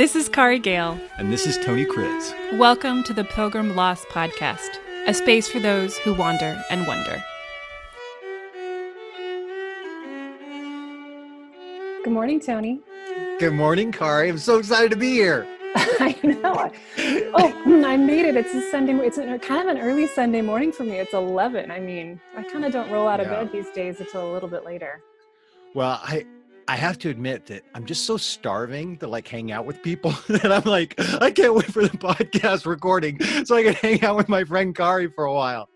This is Kari Gale. And this is Tony Kriz. Welcome to the Pilgrim Lost Podcast, a space for those who wander and wonder. Good morning, Tony. Good morning, Kari. I'm so excited to be here. I know. Oh, mm, I made it. It's a Sunday. It's a, kind of an early Sunday morning for me. It's 11. I mean, I kind of don't roll out of Yeah. bed these days until a little bit later. Well, I I have to admit that I'm just so starving to like hang out with people that I'm like, I can't wait for the podcast recording so I can hang out with my friend Kari for a while.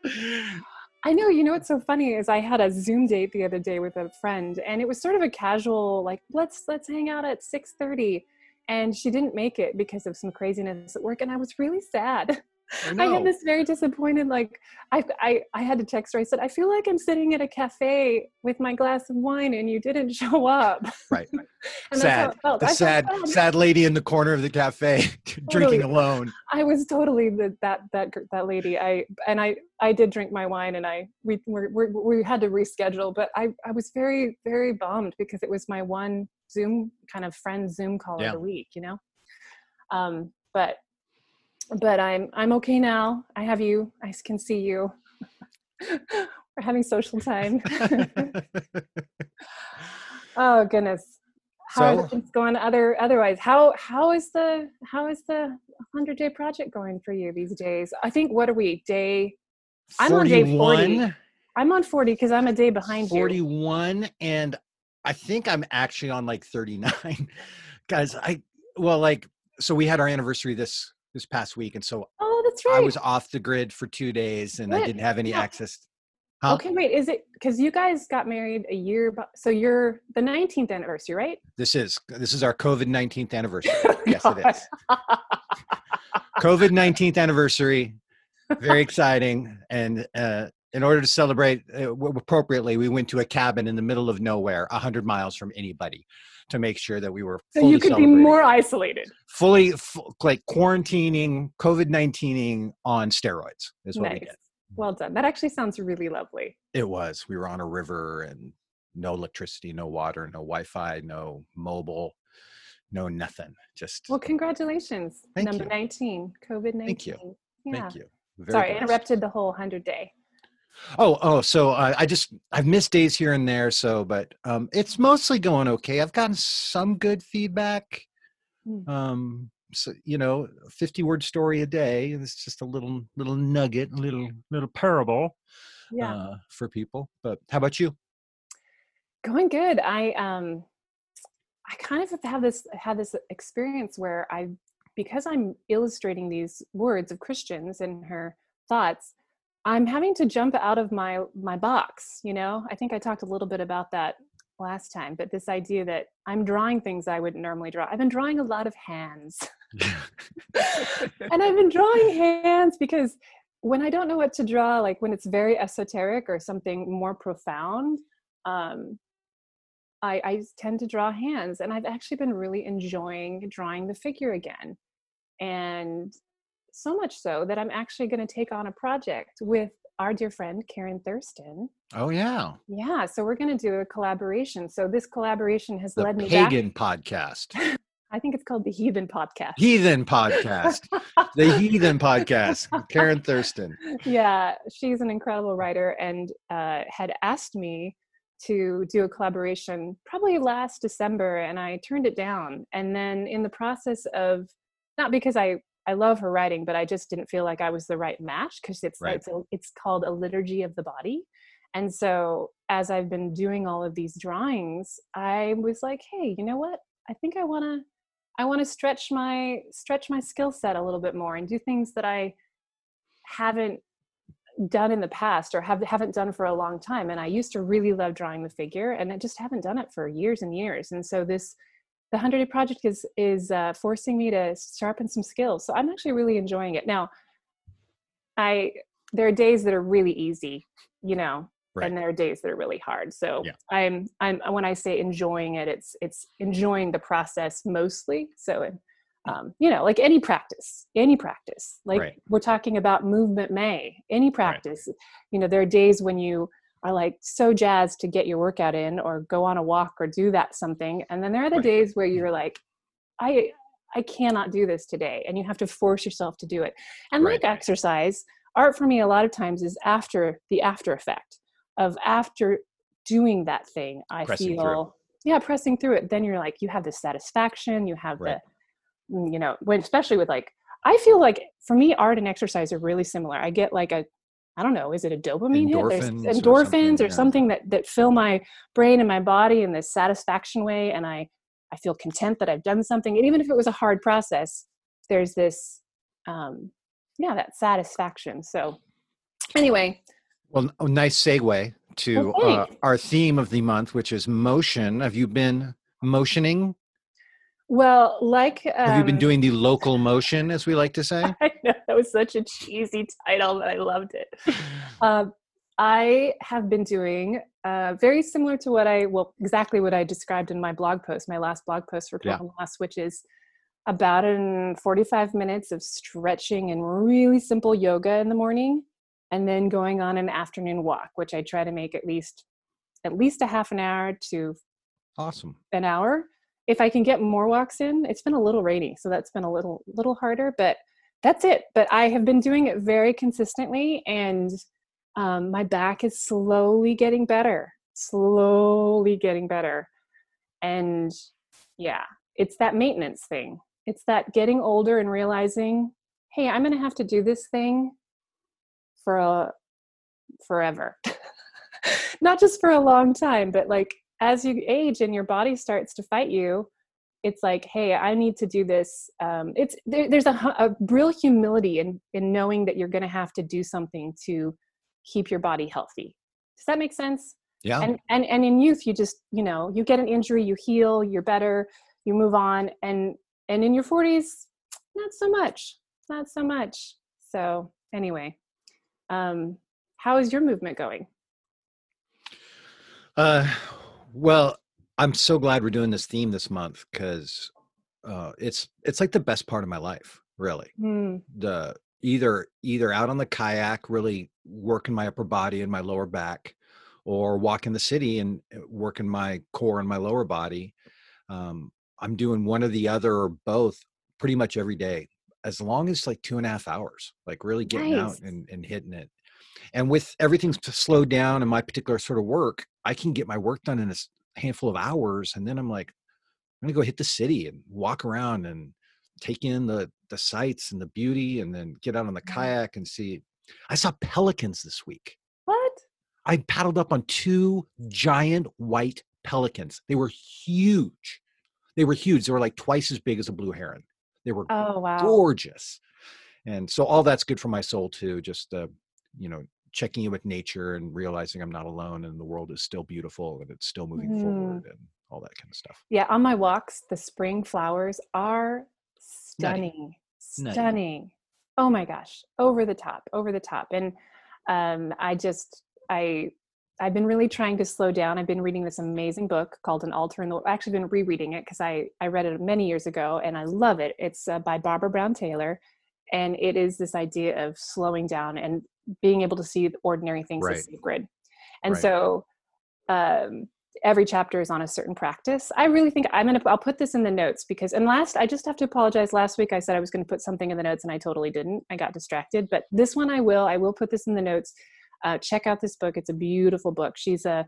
I know. You know what's so funny is I had a Zoom date the other day with a friend, and it was sort of a casual, like let's let's hang out at six thirty, and she didn't make it because of some craziness at work, and I was really sad. I I had this very disappointed, like I, I I had to text her. I said, I feel like I'm sitting at a cafe with my glass of wine, and you didn't show up. right. And sad. how it felt. The I felt sad, sad. sad lady in the corner of the cafe drinking alone. I was totally the, that that that lady. I and I I did drink my wine, and I we we we we had to reschedule. But I I was very very bummed because it was my one Zoom kind of friend Zoom call Yeah. of the week, you know. Um, but but I'm I'm okay now. I have you. I can see you. We're having social time. oh goodness. How are So- the things going other otherwise? How how is the how is the 100 day project going for you these days? I think what are we? Day I'm on day 40. I'm on 40 because I'm a day behind you. 41 and i think i'm actually on like 39 guys i well like so we had our anniversary this this past week and so Oh, that's right. i was off the grid for two days and i didn't have any Yeah. access Huh? Okay, wait, is it because you guys got married a year so you're the 19th anniversary, right? this is this is our covid 19th anniversary yes it is covid 19th anniversary very exciting and uh in order to celebrate uh, appropriately we went to a cabin in the middle of nowhere 100 miles from anybody to make sure that we were So you could be more isolated. fully fu- like quarantining, COVID 19ing on steroids is what we Nice. did. Well done. That actually sounds really lovely. It was. We were on a river and no electricity, no water, no Wi Fi, no mobile, no nothing. Just Well, congratulations. Thank Number you. 19, COVID 19. Thank you. Yeah. thank you. Very Sorry, I interrupted the whole 100 day. Oh, oh, so uh, I just I've missed days here and there, so but um, it's mostly going okay. I've gotten some good feedback. Mm. Um, so you know, fifty word story a day. It's just a little little nugget, a little little parable. Yeah. uh, for people. But how about you? going good i um i kind of have this had this experience where i because i'm illustrating these words of christians and her thoughts i'm having to jump out of my my box you know i think i talked a little bit about that last time but this idea that i'm drawing things i wouldn't normally draw i've been drawing a lot of hands and I've been drawing hands because when I don't know what to draw, like when it's very esoteric or something more profound, um, I, I tend to draw hands. And I've actually been really enjoying drawing the figure again. And so much so that I'm actually going to take on a project with our dear friend, Karen Thurston. oh yeah, Yeah, so we're going to do a collaboration. So this collaboration has the led me back. pagan podcast, I think it's called the Heathen Podcast. heathen podcast, the heathen podcast. Karen Thurston. yeah, she's an incredible writer and uh, had asked me to do a collaboration probably last December, and I turned it down. And then in the process of not because I I love her writing, but I just didn't feel like I was the right match because it's Right. it's, a, it's called a liturgy of the body. And so as I've been doing all of these drawings, I was like, hey, you know what? I think I want to I want to stretch my stretch my skill set a little bit more and do things that I haven't done in the past or have haven't done for a long time and I used to really love drawing the figure and I just haven't done it for years and years and so this the 100 day project is is uh, forcing me to sharpen some skills so I'm actually really enjoying it now I there are days that are really easy you know Right. and there are days that are really hard so Yeah. i'm i'm when i say enjoying it it's it's enjoying the process mostly so um, you know like any practice any practice like Right. we're talking about movement may any practice you know there are days when you are like so jazzed to get your workout in or go on a walk or do that something and then there are the days where you're like i I cannot do this today. And you have to force yourself to do it. And Right. like exercise, art for me a lot of times is after the after effect of after doing that thing, I Pressing through. feel yeah, pressing through it. Then you're like, you have the satisfaction, you have Right. the mm, you know, when especially with like I feel like for me, art and exercise are really similar. I get like a I don't know, is it a dopamine hit? There's Endorphins or something, or yeah. something that that fill my brain and my body in this satisfaction way and I I feel content that I've done something. And even if it was a hard process, there's this um yeah, that satisfaction. So anyway, Well, a nice segue to Well, uh, our theme of the month, which is motion. Have you been motioning? well, like um, Have you been doing the local motion, as we like to say? I know that was such a cheesy title, but I loved it. Um, I have been doing uh, very similar to what I, well, exactly what I described in my blog post, my last blog post for Yeah. Total Loss, which is about in 45 minutes of stretching and really simple yoga in the morning, and then going on an afternoon walk, which I try to make at least at least a half an hour to Awesome. an hour. If I can get more walks in, it's been a little rainy, so that's been a little little harder, but that's it. But I have been doing it very consistently, and um, my back is slowly getting better, slowly getting better. And yeah, it's that maintenance thing. It's that getting older and realizing, hey, I'm going to have to do this thing for a forever. Not just for a long time, but like as you age and your body starts to fight you, it's like, hey, I need to do this. Um, it's there, there's a, a real humility in in knowing that you're going to have to do something to keep your body healthy. Does that make sense? Yeah. and and and in youth you just you know you get an injury you heal you're better you move on and and in your 40s not so much not so much so anyway um how is your movement going Uh, well, I'm so glad we're doing this theme this month because uh, it's it's like the best part of my life, really. Hmm. The either either out on the kayak, really working my upper body and my lower back, or walking the city and uh, working my core and my lower body. Um, I'm doing one or the other or both pretty much every day, as long as like two and a half hours, like really getting out and, and hitting it. And with everything slowed down in my particular sort of work, I can get my work done in a handful of hours. And then I'm like, I'm gonna go hit the city and walk around and take in the the sights and the beauty, and then get out on the kayak and see. I saw pelicans this week. what I paddled up on two giant white pelicans. They were huge. They were huge. They were like twice as big as a blue heron. They were oh wow gorgeous. And so all that's good for my soul too. Just uh, you know, checking in with nature and realizing I'm not alone and the world is still beautiful and it's still moving Mm. forward and all that kind of stuff. yeah on my walks the spring flowers are stunning Nutty. stunning oh my gosh over the top over the top and um i just i i've been really trying to slow down i've been reading this amazing book called an altar in the i've actually been rereading it because i i read it many years ago and i love it it's uh, by barbara brown taylor and it is this idea of slowing down and being able to see ordinary things Right. as sacred and Right. so um every chapter is on a certain practice. I really think I'm gonna I'll put this in the notes because and last I just have to apologize. Last week I said I was gonna put something in the notes and I totally didn't. I got distracted. But this one I will. I will put this in the notes. Uh, check out this book. It's a beautiful book. She's a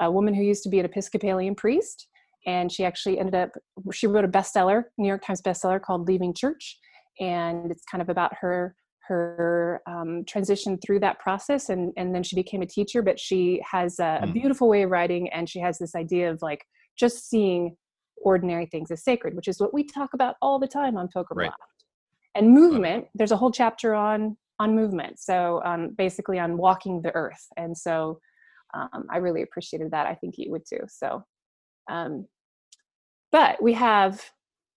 a woman who used to be an Episcopalian priest, and she actually ended up she wrote a bestseller, New York Times bestseller called Leaving Church, and it's kind of about her her um, transition through that process and and then she became a teacher but she has a, a Mm. beautiful way of writing and she has this idea of like just seeing ordinary things as sacred which is what we talk about all the time on Pilgrim Right. And movement there's a whole chapter on on movement so um, basically on walking the earth and so um, i really appreciated that i think you would too so um, but we have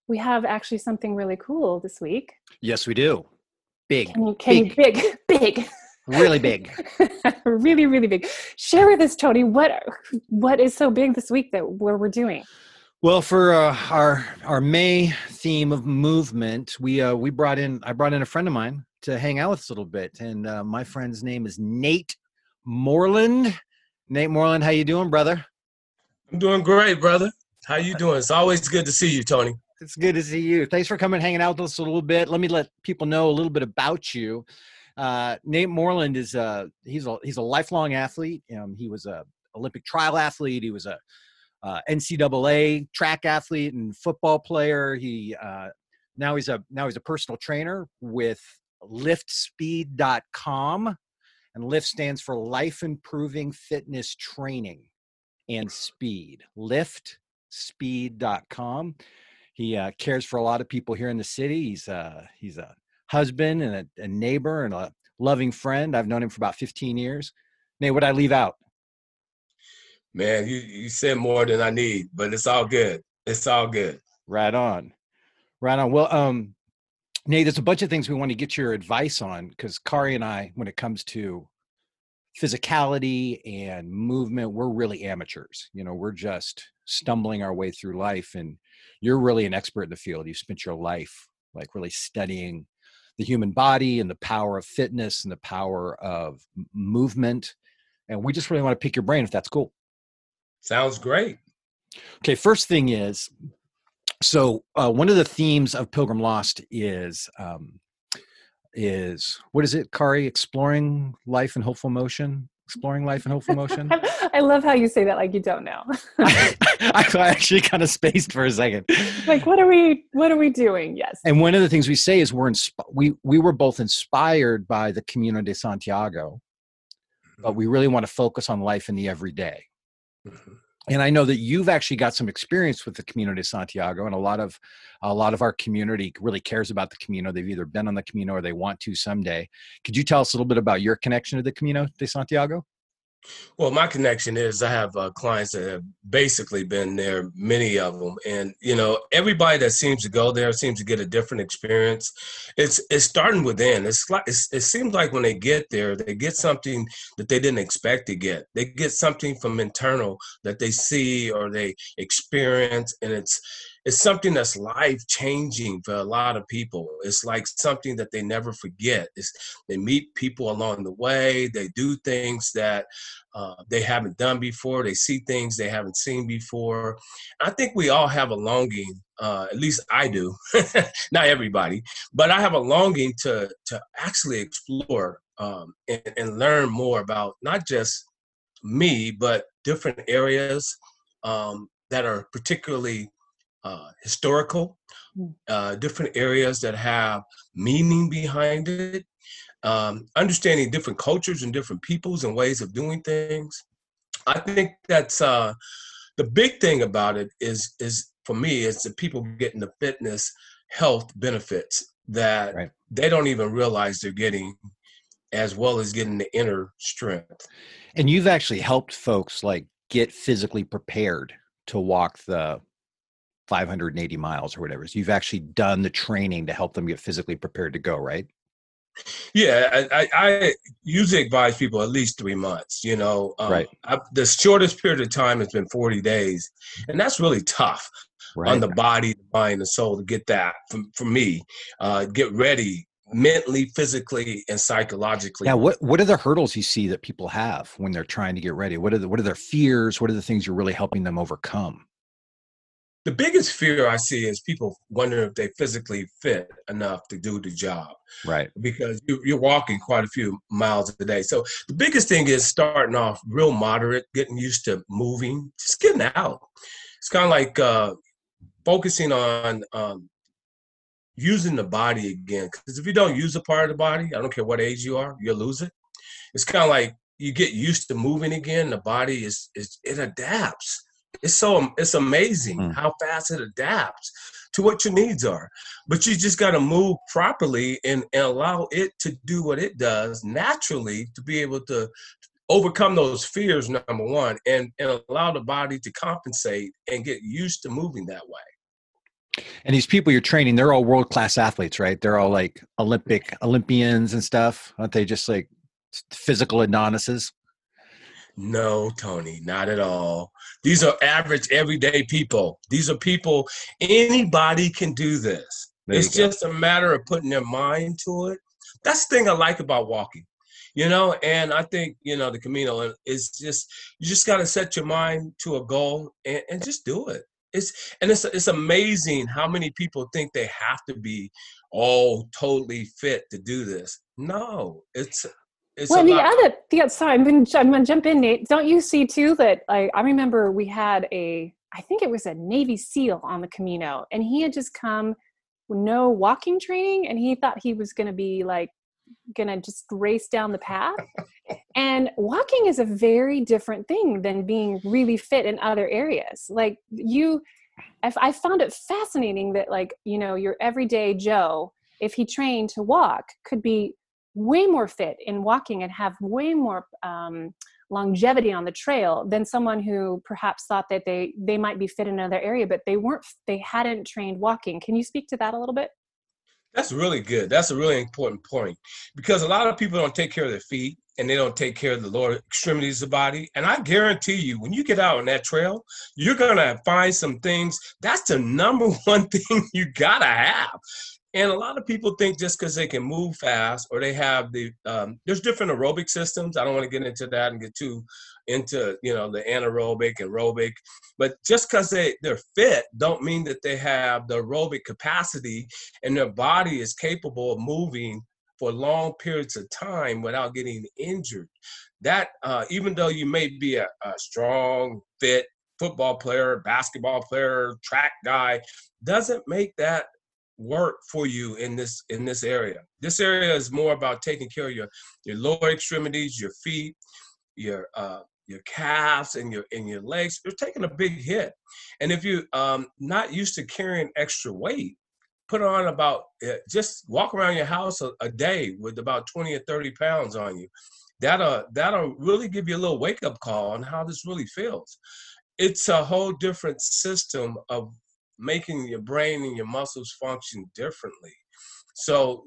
we have actually something really cool this week Yes, we do. Big, can you can you big big really big. really really big share with us tony what what is so big this week that where we're doing Well, for uh, our our May theme of movement, we uh, we brought in I brought in a friend of mine to hang out with us a little bit, and uh, my friend's name is Nate Moreland. Nate Moreland, how you doing, brother? I'm doing great, brother. How you doing? It's always good to see you, Tony. It's good to see you. Thanks for coming, hanging out with us a little bit. Let me let people know a little bit about you. Uh, Nate Moreland is a he's a he's a lifelong athlete. Um, he was a Olympic trial athlete. He was a uh, NCAA track athlete and football player. He uh, now he's a now he's a personal trainer with liftspeed.com and lift stands for life improving fitness training and speed liftspeed.com he uh, cares for a lot of people here in the city. He's uh he's a husband and a, a neighbor and a loving friend. I've known him for about 15 years. Nate what i leave out? Man you you said more than i need but it's all good. It's all good. Right on. Right on. Well um Nate, there's a bunch of things we want to get your advice on because Kari and I, when it comes to physicality and movement, we're really amateurs. You know, we're just stumbling our way through life. And you're really an expert in the field. You've spent your life like really studying the human body and the power of fitness and the power of movement. And we just really want to pick your brain if that's cool. Sounds great. Okay, first thing is so uh, one of the themes of Pilgrim Lost is um, is what is it, Kari? Exploring life in hopeful motion. Exploring life in hopeful motion. I love how you say that like you don't know. I, I actually kind of spaced for a second. Like, what are we? What are we doing? Yes. And one of the things we say is we're insp- we we were both inspired by the Camino de Santiago, but we really want to focus on life in the everyday. Mm-hmm and I know that you've actually got some experience with the Camino de Santiago, and a lot of a lot of our community really cares about the Camino. They've either been on the Camino or they want to someday. Could you tell us a little bit about your connection to the Camino de Santiago? Well, my connection is I have uh, clients that have basically been there, many of them, and you know everybody that seems to go there seems to get a different experience. It's it's starting within. It's like it's, it seems like when they get there, they get something that they didn't expect to get. They get something from internal that they see or they experience, and it's it's something that's life changing for a lot of people. It's like something that they never forget. It's, they meet people along the way. They do things that uh, they haven't done before. They see things they haven't seen before. I think we all have a longing. Uh, at least I do. Not everybody, but I have a longing to to actually explore um, and, and learn more about not just me, but different areas um, that are particularly uh, historical, hmm. uh, different areas that have meaning behind it, um, understanding different cultures and different peoples and ways of doing things. I think that's uh, the big thing about it is is for me is the people getting the fitness health benefits that right. they don't even realize they're getting as well as getting the inner strength. And you've actually helped folks like get physically prepared to walk the 580 miles or whatever. So you've actually done the training to help them get physically prepared to go, right? Yeah, I, I usually advise people at least three months. You know, um, right. I, the shortest period of time has been 40 days, and that's really tough right. on the body, the mind, the soul to get that. For, for me, uh, get ready mentally, physically, and psychologically. Yeah. What What are the hurdles you see that people have when they're trying to get ready? What are the What are their fears? What are the things you're really helping them overcome? The biggest fear I see is people wonder if they physically fit enough to do the job. Right. Because you, are walking quite a few miles a day. So the biggest thing is starting off real moderate, getting used to moving, just getting out. It's kind of like uh, focusing on um, using the body again. Because if you don't use a part of the body, I don't care what age you are, you'll lose it. It's kind of like you get used to moving again. The body is, is it adapts it's so it's amazing mm. how fast it adapts to what your needs are. But you just got to move properly and, and allow it to do what it does naturally to be able to overcome those fears number one and, and allow the body to compensate and get used to moving that way and these people you're training they're all world class athletes right they're all like olympic olympians and stuff aren't they just like physical adonises no, Tony, not at all. These are average, everyday people. These are people, anybody can do this. There it's just a matter of putting their mind to it. That's the thing I like about walking, you know, and I think, you know, the Camino is just, you just got to set your mind to a goal and, and just do it. It's and it's it's amazing how many people think they have to be all totally fit to do this. No, it's it's well, the other, the sorry, I'm gonna, I'm gonna jump in, Nate. Don't you see too that I, I remember we had a, I think it was a Navy SEAL on the Camino, and he had just come no walking training, and he thought he was gonna be like, gonna just race down the path. and walking is a very different thing than being really fit in other areas. Like you, I found it fascinating that like you know your everyday Joe, if he trained to walk, could be way more fit in walking and have way more um, longevity on the trail than someone who perhaps thought that they they might be fit in another area but they weren't they hadn't trained walking can you speak to that a little bit That's really good. That's a really important point because a lot of people don't take care of their feet and they don't take care of the lower extremities of the body. And I guarantee you, when you get out on that trail, you're gonna find some things. That's the number one thing you gotta have. And a lot of people think just because they can move fast or they have the um, there's different aerobic systems. I don't want to get into that and get too into you know the anaerobic aerobic, but just because they they're fit don't mean that they have the aerobic capacity and their body is capable of moving for long periods of time without getting injured. That uh, even though you may be a, a strong, fit football player, basketball player, track guy, doesn't make that work for you in this in this area. This area is more about taking care of your your lower extremities, your feet, your uh, your calves, and your and your legs. You're taking a big hit, and if you um not used to carrying extra weight, put on about uh, just walk around your house a, a day with about 20 or 30 pounds on you. That'll that'll really give you a little wake up call on how this really feels. It's a whole different system of making your brain and your muscles function differently. So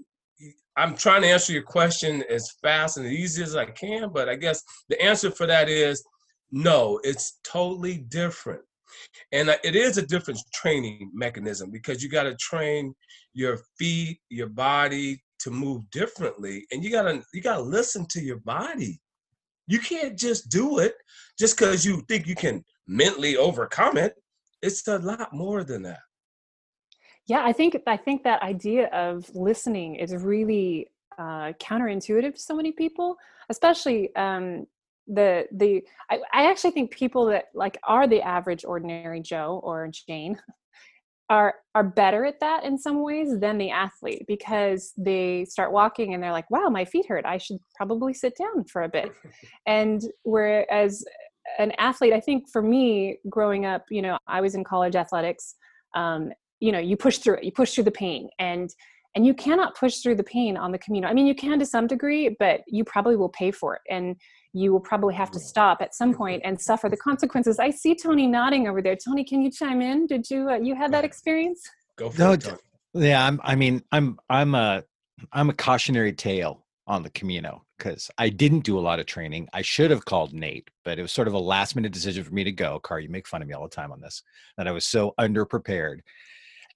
I'm trying to answer your question as fast and as easy as I can, but I guess the answer for that is no, it's totally different. And it is a different training mechanism because you got to train your feet, your body to move differently and you got to you got to listen to your body. You can't just do it just cuz you think you can mentally overcome it it's a lot more than that. Yeah i think i think that idea of listening is really uh, counterintuitive to so many people especially um, the the I, I actually think people that like are the average ordinary joe or jane are are better at that in some ways than the athlete because they start walking and they're like wow my feet hurt. I should probably sit down for a bit. And whereas an athlete i think for me growing up you know i was in college athletics um, you know you push through it you push through the pain and and you cannot push through the pain on the Camino i mean you can to some degree but you probably will pay for it and you will probably have to stop at some point and suffer the consequences. I see tony nodding over there. Tony can you chime in? Did you uh, you had that experience? Go for No, it Tony. Yeah, I'm, I mean, I'm I'm a I'm a cautionary tale on the Camino because I didn't do a lot of training. I should have called Nate, but it was sort of a last minute decision for me to go. Car, you make fun of me all the time on this that I was so underprepared,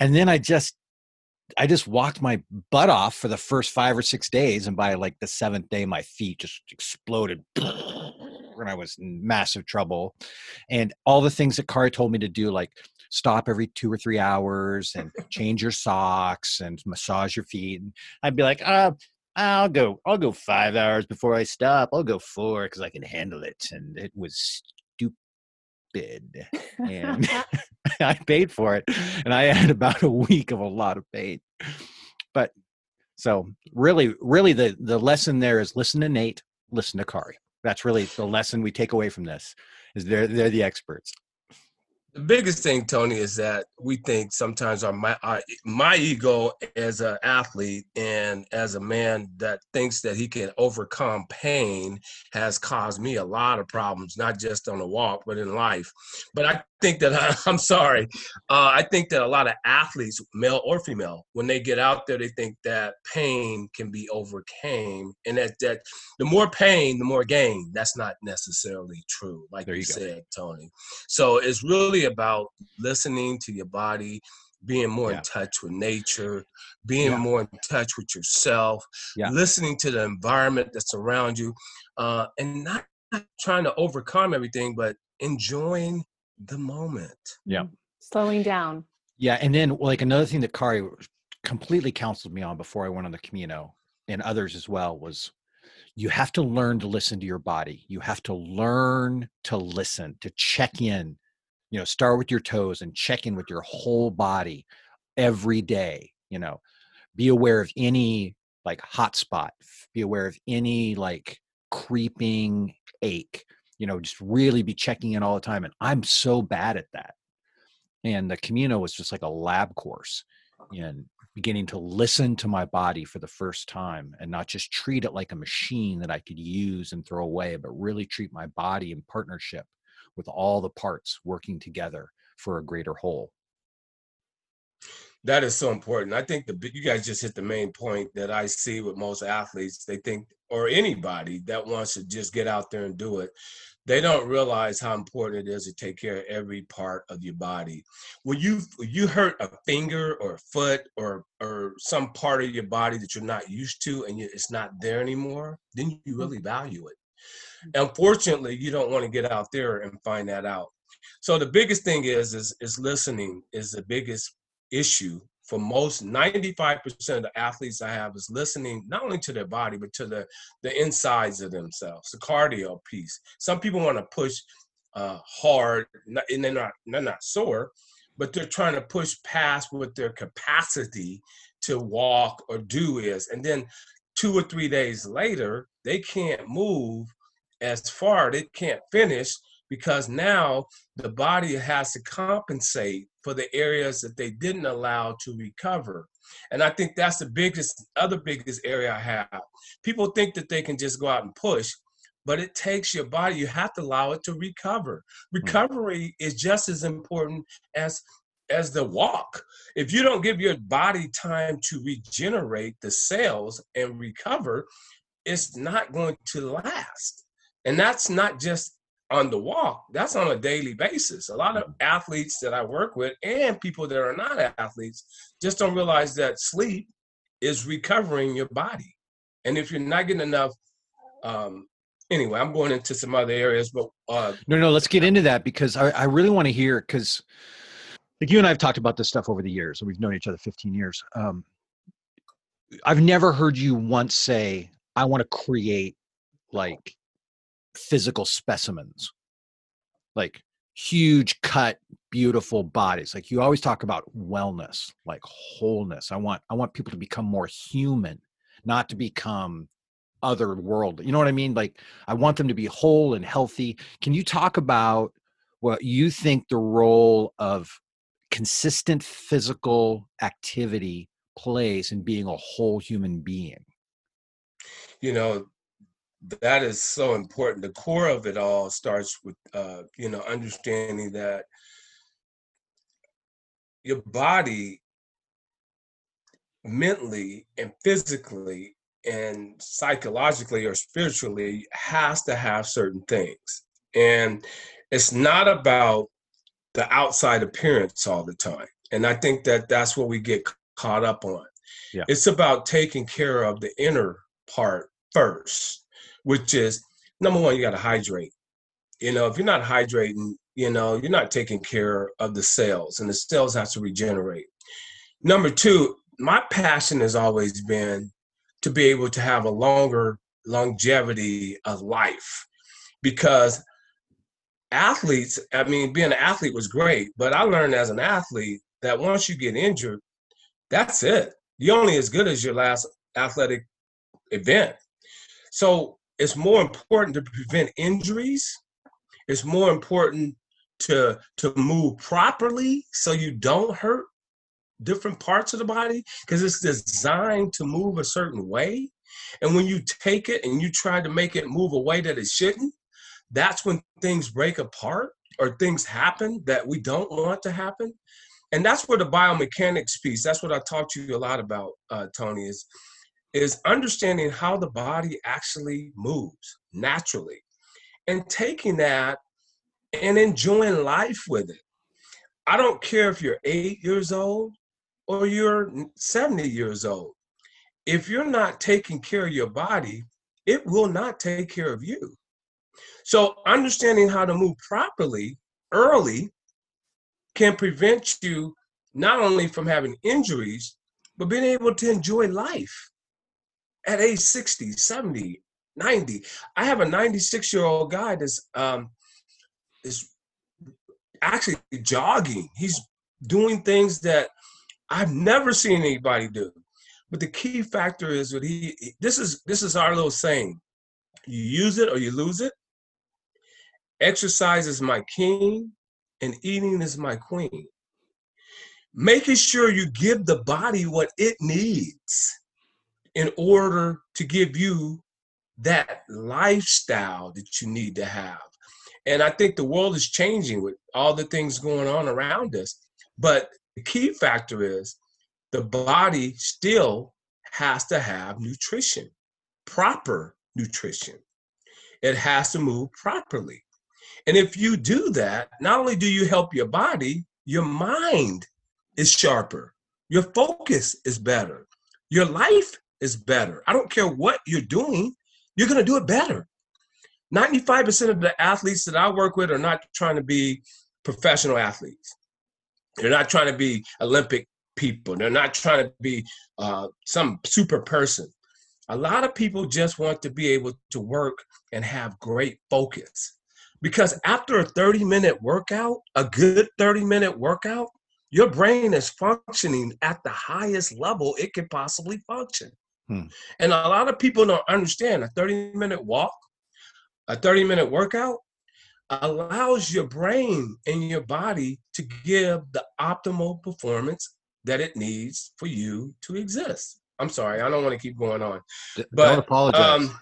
and then I just I just walked my butt off for the first five or six days, and by like the seventh day, my feet just exploded. And I was in massive trouble. And all the things that Car told me to do, like stop every two or three hours and change your socks and massage your feet. And I'd be like, uh, I'll go, I'll go five hours before I stop. I'll go four because I can handle it. And it was stupid. And I paid for it. And I had about a week of a lot of pain. But so really, really the the lesson there is listen to Nate, listen to Kari. That's really the lesson we take away from this is they're they're the experts. The biggest thing tony is that we think sometimes our my, our, my ego as an athlete and as a man that thinks that he can overcome pain has caused me a lot of problems not just on the walk but in life. But i think that I, i'm sorry uh, i think that a lot of athletes male or female when they get out there they think that pain can be overcame and that that the more pain the more gain that's not necessarily true like There you, you said tony so it's really about listening to your body, being more Yeah. in touch with nature, being Yeah. more in touch with yourself, Yeah. listening to the environment that's around you, uh, and not trying to overcome everything, but enjoying the moment. Yeah. Mm-hmm. slowing down. Yeah, and then like another thing that Kari completely counseled me on before I went on the Camino, and others as well, was you have to learn to listen to your body. You have to learn to listen, to check in. You know, start with your toes and check in with your whole body every day. You know, be aware of any like hot spot. Be aware of any like creeping ache. You know, just really be checking in all the time. And I'm so bad at that. And the Camino was just like a lab course in beginning to listen to my body for the first time and not just treat it like a machine that I could use and throw away, but really treat my body in partnership with all the parts working together for a greater whole. That is so important. I think the you guys just hit the main point that I see with most athletes. They think, or anybody that wants to just get out there and do it, they don't realize how important it is to take care of every part of your body. When you you hurt a finger or a foot or or some part of your body that you're not used to and you, it's not there anymore, then you mm-hmm. really value it. Mm-hmm. Unfortunately, you don't want to get out there and find that out. So the biggest thing is is is listening is the biggest issue for most 95% of the athletes I have is listening not only to their body, but to the, the insides of themselves, the cardio piece. Some people want to push uh, hard and they're not, they're not sore, but they're trying to push past what their capacity to walk or do is. And then two or three days later, they can't move as far, they can't finish because now the body has to compensate for the areas that they didn't allow to recover. And I think that's the biggest, other biggest area I have. People think that they can just go out and push, but it takes your body, you have to allow it to recover. Hmm. Recovery is just as important as as the walk. If you don't give your body time to regenerate the cells and recover, it's not going to last. And that's not just on the walk, that's on a daily basis. A lot of athletes that I work with and people that are not athletes just don't realize that sleep is recovering your body. And if you're not getting enough, um, anyway, I'm going into some other areas, but uh, no, no, let's get into that because I, I really want to hear because like you and I have talked about this stuff over the years, and we've known each other 15 years. Um, I've never heard you once say, "I want to create like physical specimens. Like huge cut beautiful bodies. Like you always talk about wellness like wholeness. I want i want people to become more human not to become other world you know what i mean? Like i want them to be whole and healthy. Can you talk about what you think the role of consistent physical activity plays in being a whole human being? You know that is so important. The core of it all starts with, uh, you know, understanding that your body mentally and physically and psychologically or spiritually has to have certain things. And it's not about the outside appearance all the time. And I think that that's what we get caught up on. Yeah. It's about taking care of the inner part first which is number one, you got to hydrate. You know, if you're not hydrating, you know, you're not taking care of the cells, and the cells have to regenerate. Number two, my passion has always been to be able to have a longer longevity of life because athletes, I mean, being an athlete was great, but I learned as an athlete that once you get injured, that's it. You're only as good as your last athletic event. So it's more important to prevent injuries. It's more important to to move properly so you don't hurt different parts of the body because it's designed to move a certain way. And when you take it and you try to make it move a way that it shouldn't, that's when things break apart or things happen that we don't want to happen. And that's where the biomechanics piece, that's what I talked to you a lot about, uh, Tony, is is understanding how the body actually moves naturally and taking that and enjoying life with it. I don't care if you're eight years old or you're 70 years old. If you're not taking care of your body, it will not take care of you. So, understanding how to move properly early can prevent you not only from having injuries, but being able to enjoy life at age 60, 70, 90. I have a 96 year old guy that's um, is actually jogging. He's doing things that I've never seen anybody do. But the key factor is that he this is this is our little saying. You use it or you lose it. Exercise is my king and eating is my queen. Making sure you give the body what it needs in order to give you that lifestyle that you need to have. And I think the world is changing with all the things going on around us. But the key factor is the body still has to have nutrition, proper nutrition. It has to move properly. And if you do that, not only do you help your body, your mind is sharper, your focus is better, your life is better. I don't care what you're doing, you're going to do it better. 95% of the athletes that I work with are not trying to be professional athletes. They're not trying to be Olympic people. They're not trying to be uh, some super person. A lot of people just want to be able to work and have great focus. Because after a 30 minute workout, a good 30 minute workout, your brain is functioning at the highest level it can possibly function. Hmm. And a lot of people don't understand a 30 minute walk, a 30 minute workout allows your brain and your body to give the optimal performance that it needs for you to exist. I'm sorry, I don't want to keep going on. But, don't apologize. Um,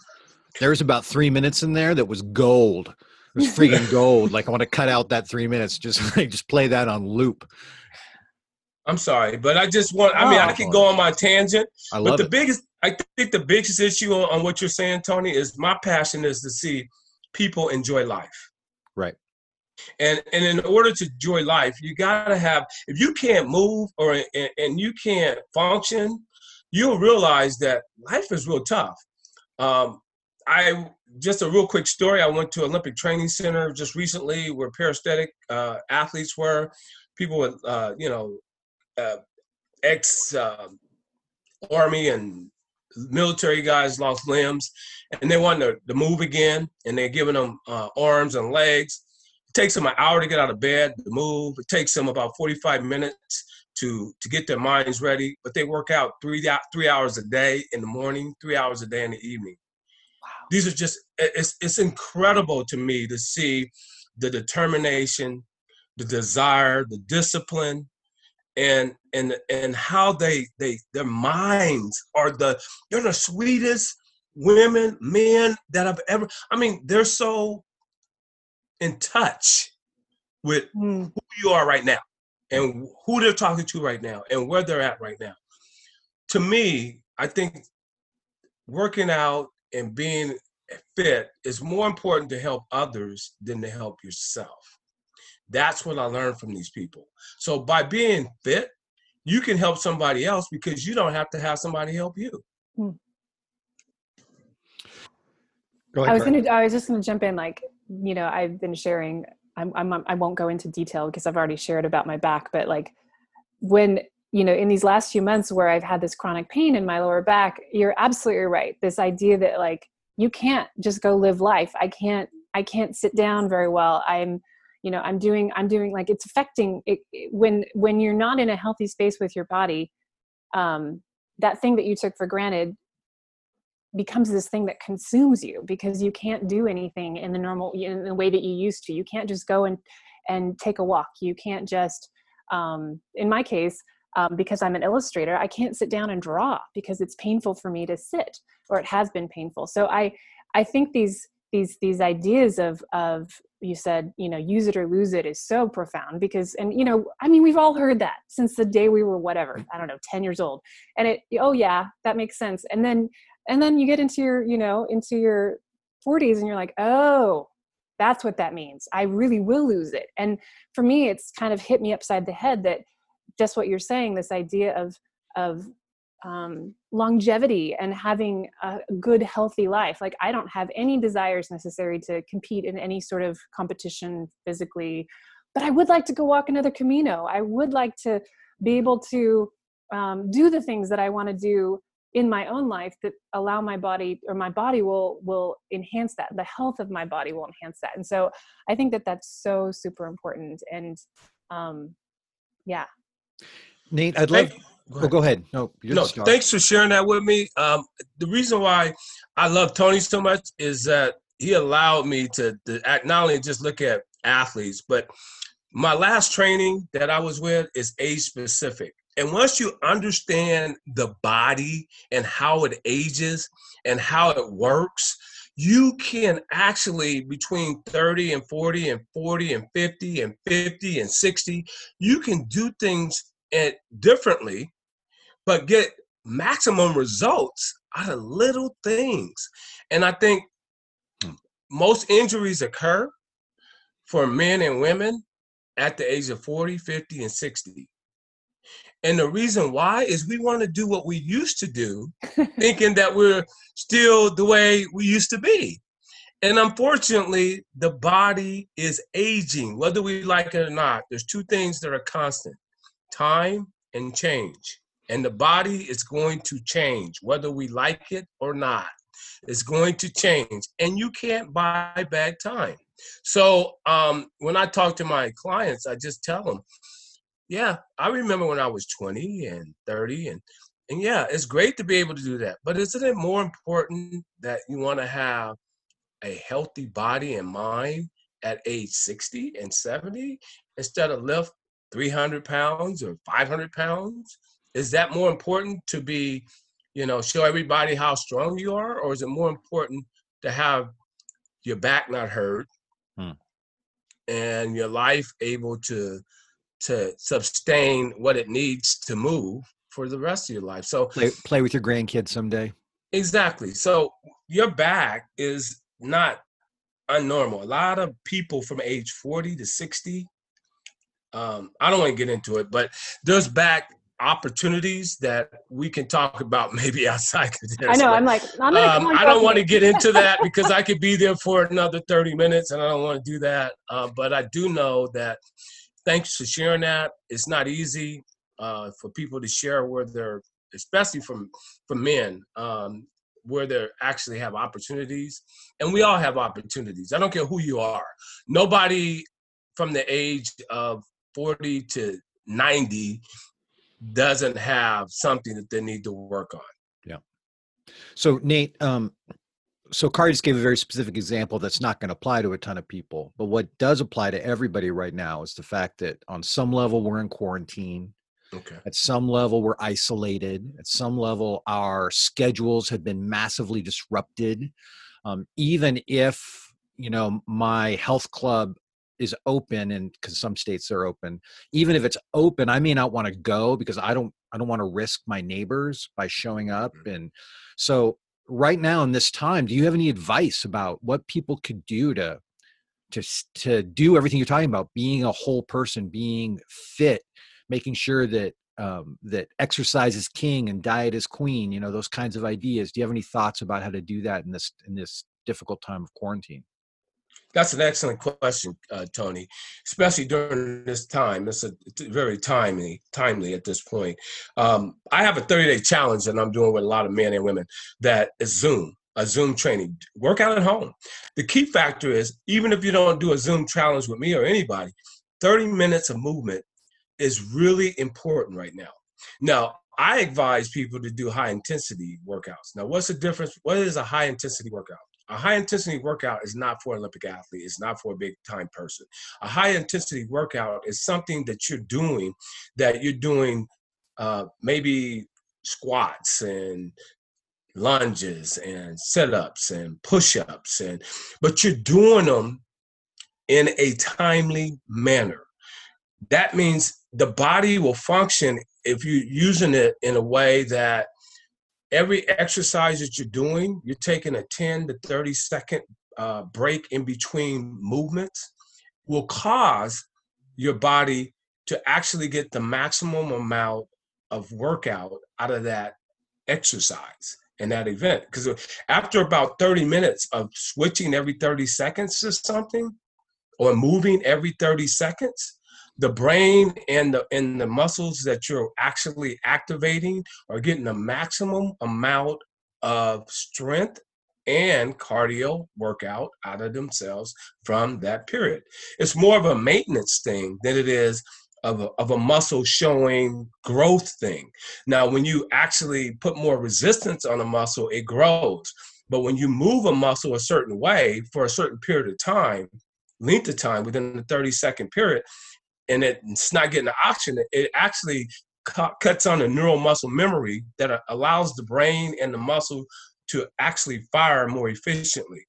there was about three minutes in there that was gold. It was freaking gold. Like I want to cut out that three minutes. Just like just play that on loop. I'm sorry, but I just want. I mean, oh, I can go on my tangent. I love but the it. biggest, I think, the biggest issue on, on what you're saying, Tony, is my passion is to see people enjoy life. Right. And and in order to enjoy life, you gotta have. If you can't move or and, and you can't function, you'll realize that life is real tough. Um, I just a real quick story. I went to Olympic Training Center just recently, where peristaltic uh, athletes were, people with uh, you know uh, ex uh, army and military guys lost limbs and they want to, to move again and they're giving them uh, arms and legs. It takes them an hour to get out of bed to move. It takes them about 45 minutes to to get their minds ready but they work out three three hours a day in the morning three hours a day in the evening. Wow. these are just it's it's incredible to me to see the determination the desire the discipline and and and how they they their minds are the they're the sweetest women men that i've ever i mean they're so in touch with mm. who you are right now and who they're talking to right now and where they're at right now to me i think working out and being fit is more important to help others than to help yourself that's what I learned from these people. So by being fit, you can help somebody else because you don't have to have somebody help you. Hmm. Ahead, I was gonna. I was just gonna jump in. Like, you know, I've been sharing. I'm. I'm. I won't go into detail because I've already shared about my back. But like, when you know, in these last few months where I've had this chronic pain in my lower back, you're absolutely right. This idea that like you can't just go live life. I can't. I can't sit down very well. I'm you know i'm doing i'm doing like it's affecting it, when when you're not in a healthy space with your body um that thing that you took for granted becomes this thing that consumes you because you can't do anything in the normal in the way that you used to. You can't just go and and take a walk. You can't just um in my case um, because i'm an illustrator i can't sit down and draw because it's painful for me to sit or it has been painful. So i i think these these these ideas of of you said you know use it or lose it is so profound because and you know i mean we've all heard that since the day we were whatever mm-hmm. i don't know 10 years old. And it oh yeah that makes sense. And then and then you get into your you know into your 40s and you're like oh that's what that means. I really will lose it. And for me it's kind of hit me upside the head that just what you're saying this idea of of um, longevity and having a good healthy life. Like i don't have any desires necessary to compete in any sort of competition physically but I would like to go walk another Camino. I would like to be able to um, do the things that I want to do in my own life that allow my body or my body will will enhance that. The health of my body will enhance that. And so i think that that's so super important and um yeah. Nate i'd love go ahead. Oh, go ahead. No no thanks for sharing that with me. Um the reason why i love tony so much is that he allowed me to, to not only just look at athletes but my last training that i was with is age specific. And once you understand the body and how it ages and how it works, you can actually between 30 and 40 and 40 and 50 and 50 and 60, you can do things differently, but get maximum results out of little things. And I think hmm. most injuries occur for men and women at the age of 40, 50, and 60. And the reason why is we want to do what we used to do, thinking that we're still the way we used to be. And unfortunately, the body is aging, whether we like it or not. There's two things that are constant time and change. And the body is going to change, whether we like it or not. It's going to change. And you can't buy back time. So um, when I talk to my clients, I just tell them, yeah, I remember when I was 20 and 30 and and yeah, it's great to be able to do that. But isn't it more important that you want to have a healthy body and mind at age 60 and 70 instead of lift 300 pounds or 500 pounds? Is that more important to be, you know, show everybody how strong you are? Or is it more important to have your back not hurt hmm. and your life able to to sustain what it needs to move for the rest of your life. So play, play with your grandkids someday. Exactly. So your back is not unnormal. A lot of people from age 40 to 60, um, I don't want to get into it, but there's back opportunities that we can talk about maybe outside of this. I know. But, I'm like, I'm um, I don't want to get into that because I could be there for another 30 minutes and I don't want to do that. Uh, but I do know that thanks for sharing that. It's not easy uh, for people to share where they're, especially from from men, um, where they actually have opportunities, and we all have opportunities. I don't care who you are. Nobody from the age of forty to ninety doesn't have something that they need to work on. Yeah. So Nate, um, so Kari just gave a very specific example that's not going to apply to a ton of people. But what does apply to everybody right now is the fact that on some level we're in quarantine. Okay. At some level we're isolated. At some level our schedules have been massively disrupted. Um, even if you know my health club is open and because some states are open. Even if it's open i may not want to go because i don't i don't want to risk my neighbors by showing up mm. and so right now in this time do you have any advice about what people could do to to to do everything you're talking about being a whole person being fit making sure that um, that exercise is king and diet is queen you know those kinds of ideas? Do you have any thoughts about how to do that in this in this difficult time of quarantine that's an excellent question, uh, Tony. Especially during this time, it's, a, it's very timely, timely at this point. Um, I have a 30-day challenge that I'm doing with a lot of men and women that is Zoom, a Zoom training. Work out at home. The key factor is even if you don't do a Zoom challenge with me or anybody, 30 minutes of movement is really important right now. Now, I advise people to do high intensity workouts. Now, what's the difference? What is a high intensity workout? A high intensity workout is not for an Olympic athlete. It's not for a big time person. A high intensity workout is something that you're doing that you're doing uh, maybe squats and lunges and sit-ups and push-ups and but you're doing them in a timely manner that means the body will function if you're using it in a way that every exercise that you're doing, you're taking a 10 to 30 second uh, break in between movements, will cause your body to actually get the maximum amount of workout out of that exercise and that event. Because after about 30 minutes of switching every 30 seconds to something, or moving every 30 seconds, the brain and the and the muscles that you're actually activating are getting the maximum amount of strength and cardio workout out of themselves from that period. It's more of a maintenance thing than it is of a, of a muscle showing growth thing. Now, when you actually put more resistance on a muscle, it grows. But when you move a muscle a certain way for a certain period of time, length of time within the 30 second period, and it's not getting the oxygen, it actually cuts on the neural muscle memory that allows the brain and the muscle to actually fire more efficiently.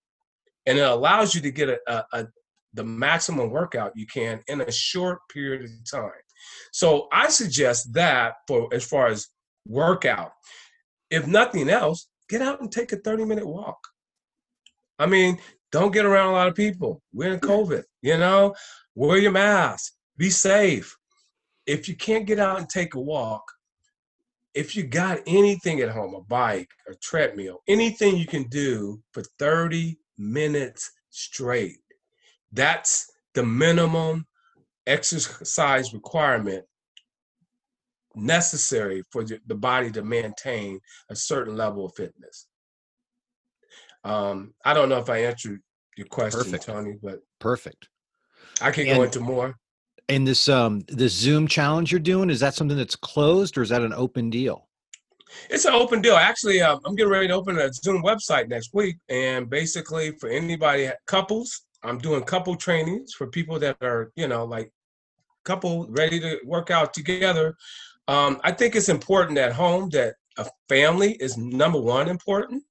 And it allows you to get a, a, a the maximum workout you can in a short period of time. So I suggest that for as far as workout. If nothing else, get out and take a 30 minute walk. I mean, don't get around a lot of people. We're in COVID, you know, wear your mask, be safe. If you can't get out and take a walk, if you got anything at home, a bike, a treadmill, anything you can do for 30 minutes straight, that's the minimum exercise requirement necessary for the body to maintain a certain level of fitness. Um, I don't know if I answered your question, Perfect. Tony, but perfect. I can and, go into more. And this um this Zoom challenge you're doing is that something that's closed or is that an open deal? It's an open deal. Actually, uh, I'm getting ready to open a Zoom website next week, and basically for anybody, couples, I'm doing couple trainings for people that are you know like couple ready to work out together. Um, I think it's important at home that a family is number one important.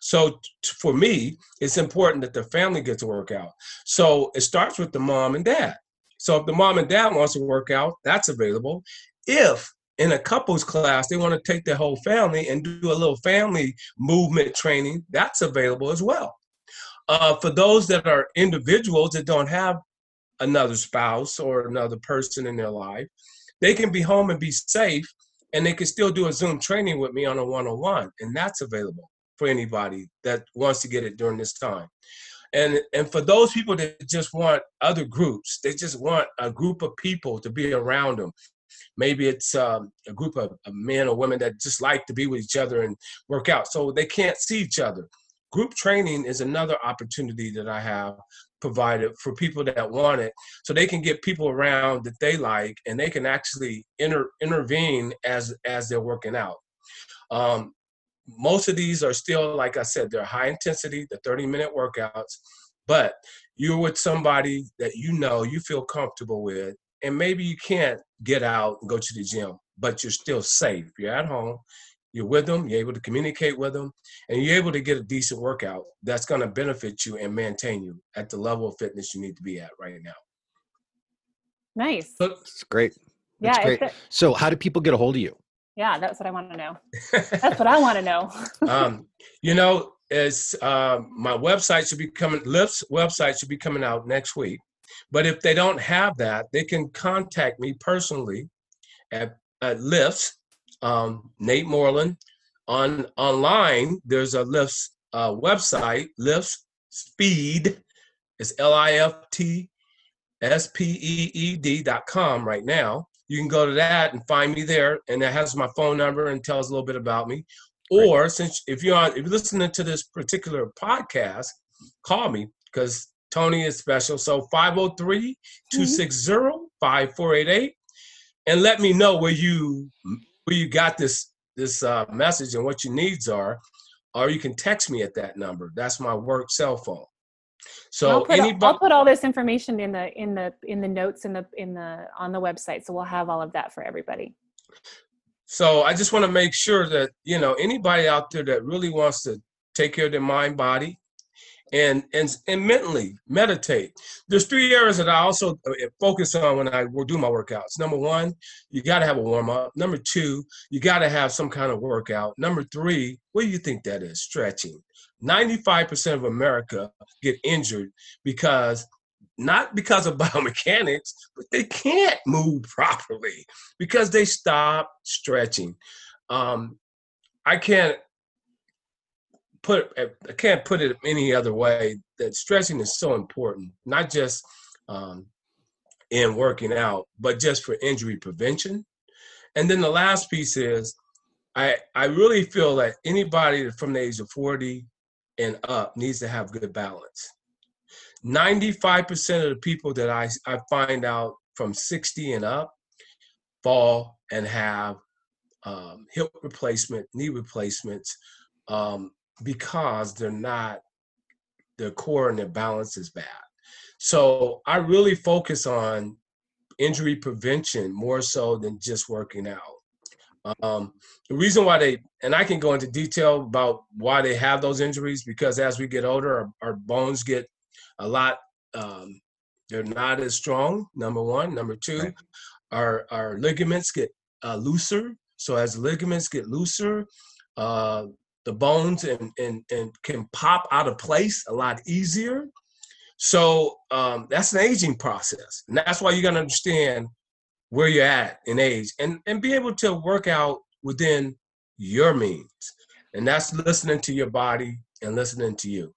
So t- for me, it's important that the family gets to work out. So it starts with the mom and dad. So if the mom and dad wants to work out, that's available. If in a couples class they want to take their whole family and do a little family movement training, that's available as well. Uh, for those that are individuals that don't have another spouse or another person in their life, they can be home and be safe and they can still do a Zoom training with me on a one on one. And that's available for anybody that wants to get it during this time. And and for those people that just want other groups, they just want a group of people to be around them. Maybe it's um, a group of, men or women that just like to be with each other and work out, so they can't see each other. Group training is another opportunity that I have provided for people that want it, so they can get people around that they like, and they can actually inter- intervene as as they're working out. Um, most of these are still, like I said, they're high intensity, the 30 minute workouts, but you're with somebody that you know you feel comfortable with, and maybe you can't get out and go to the gym, but you're still safe. You're at home, you're with them, you're able to communicate with them, and you're able to get a decent workout that's going to benefit you and maintain you at the level of fitness you need to be at right now. Nice. That's great. That's yeah. Great. so, how do people get a hold of you? Yeah, that's what I want to know. that's what I want to know. um, you know, it's uh, my website should be coming. Lift's website should be coming out next week. But if they don't have that, they can contact me personally at, at Lifts, um, Nate Moreland. On online, there's a Lifts uh, website, Lifts Speed. is L I F T S P E E D dot com right now. You can go to that and find me there, and it has my phone number and tells a little bit about me. Or since if you're on, if you're listening to this particular podcast, call me because Tony is special. So 503 260 5488. And let me know where you where you got this this uh, message and what your needs are. Or you can text me at that number. That's my work cell phone. So I'll put, anybody, I'll put all this information in the in the in the notes in the in the on the website. So we'll have all of that for everybody. So I just want to make sure that you know anybody out there that really wants to take care of their mind, body, and and and mentally meditate. There's three areas that I also uh, focus on when I do my workouts. Number one, you got to have a warm up. Number two, you got to have some kind of workout. Number three, what do you think that is? Stretching. 95% of America get injured because not because of biomechanics, but they can't move properly because they stop stretching. Um, I can't put I can't put it any other way that stretching is so important, not just um, in working out, but just for injury prevention. And then the last piece is I, I really feel that anybody from the age of 40 and up needs to have good balance. 95% of the people that I, I find out from 60 and up fall and have um, hip replacement, knee replacements, um, because they're not, their core and their balance is bad. So I really focus on injury prevention more so than just working out. Um, the reason why they, and I can go into detail about why they have those injuries, because as we get older, our, our bones get a lot, um, they're not as strong, number one. Number two, right. our, our ligaments get uh, looser. So as ligaments get looser, uh, the bones and, and, and can pop out of place a lot easier. So um, that's an aging process. And that's why you got to understand where you're at in age and, and be able to work out within your means. And that's listening to your body and listening to you.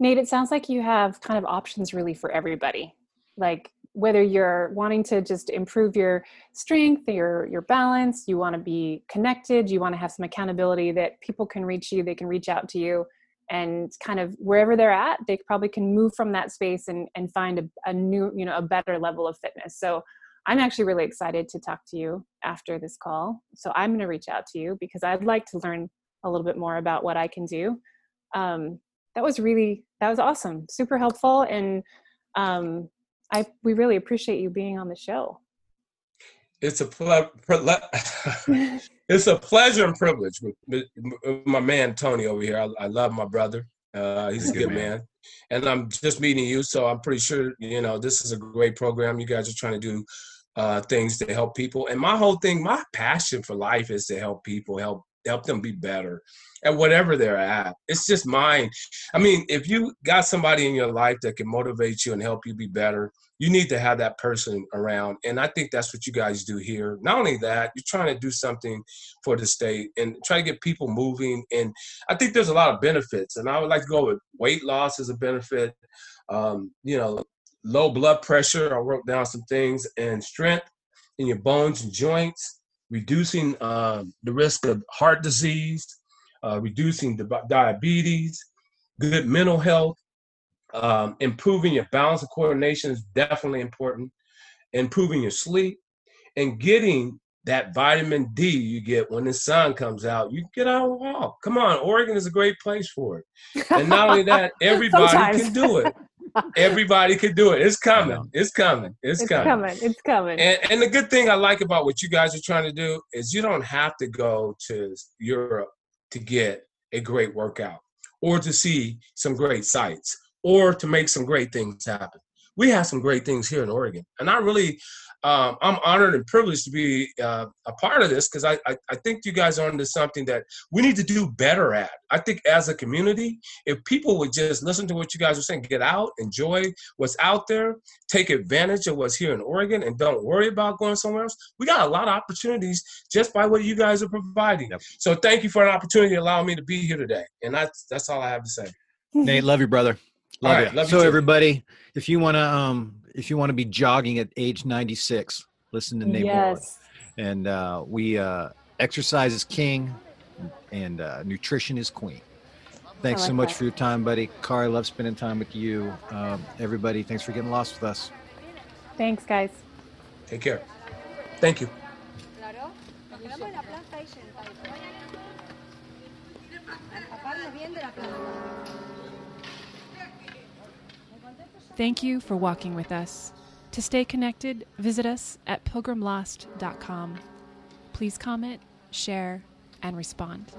Nate, it sounds like you have kind of options really for everybody. Like whether you're wanting to just improve your strength, your your balance, you want to be connected, you want to have some accountability that people can reach you, they can reach out to you and kind of wherever they're at they probably can move from that space and, and find a, a new you know a better level of fitness so i'm actually really excited to talk to you after this call so i'm going to reach out to you because i'd like to learn a little bit more about what i can do um, that was really that was awesome super helpful and um, i we really appreciate you being on the show it's a ple- it's a pleasure and privilege with, my man Tony over here. I, I love my brother. Uh, he's a good, man. man. And I'm just meeting you, so I'm pretty sure you know this is a great program. You guys are trying to do uh, things to help people. And my whole thing, my passion for life is to help people, help help them be better at whatever they're at. It's just mine. I mean, if you got somebody in your life that can motivate you and help you be better, you need to have that person around. And I think that's what you guys do here. Not only that, you're trying to do something for the state and try to get people moving. And I think there's a lot of benefits. And I would like to go with weight loss as a benefit. Um, you know, low blood pressure. I wrote down some things and strength in your bones and joints, reducing uh, the risk of heart disease, uh, reducing the diabetes, good mental health, um, improving your balance and coordination is definitely important. Improving your sleep and getting that vitamin D you get when the sun comes out. You get out and walk. Come on, Oregon is a great place for it. And not only that, everybody can do it. Everybody can do it. It's coming. It's coming. It's, it's coming. coming. It's coming. And, and the good thing I like about what you guys are trying to do is you don't have to go to Europe to get a great workout or to see some great sites or to make some great things happen. We have some great things here in Oregon, and I really, um, I'm honored and privileged to be uh, a part of this because I, I, I think you guys are into something that we need to do better at. I think as a community, if people would just listen to what you guys are saying, get out, enjoy what's out there, take advantage of what's here in Oregon, and don't worry about going somewhere else. We got a lot of opportunities just by what you guys are providing. Yep. So thank you for an opportunity to allow me to be here today, and that's that's all I have to say. Nate, love you, brother. Love right, love so everybody, if you want to, um, if you want to be jogging at age 96, listen to Nate yes. And uh, we uh, exercise is king, and uh, nutrition is queen. Thanks like so much that. for your time, buddy. Car, I love spending time with you. Um, everybody, thanks for getting lost with us. Thanks, guys. Take care. Thank you. Thank you for walking with us. To stay connected, visit us at pilgrimlost.com. Please comment, share, and respond.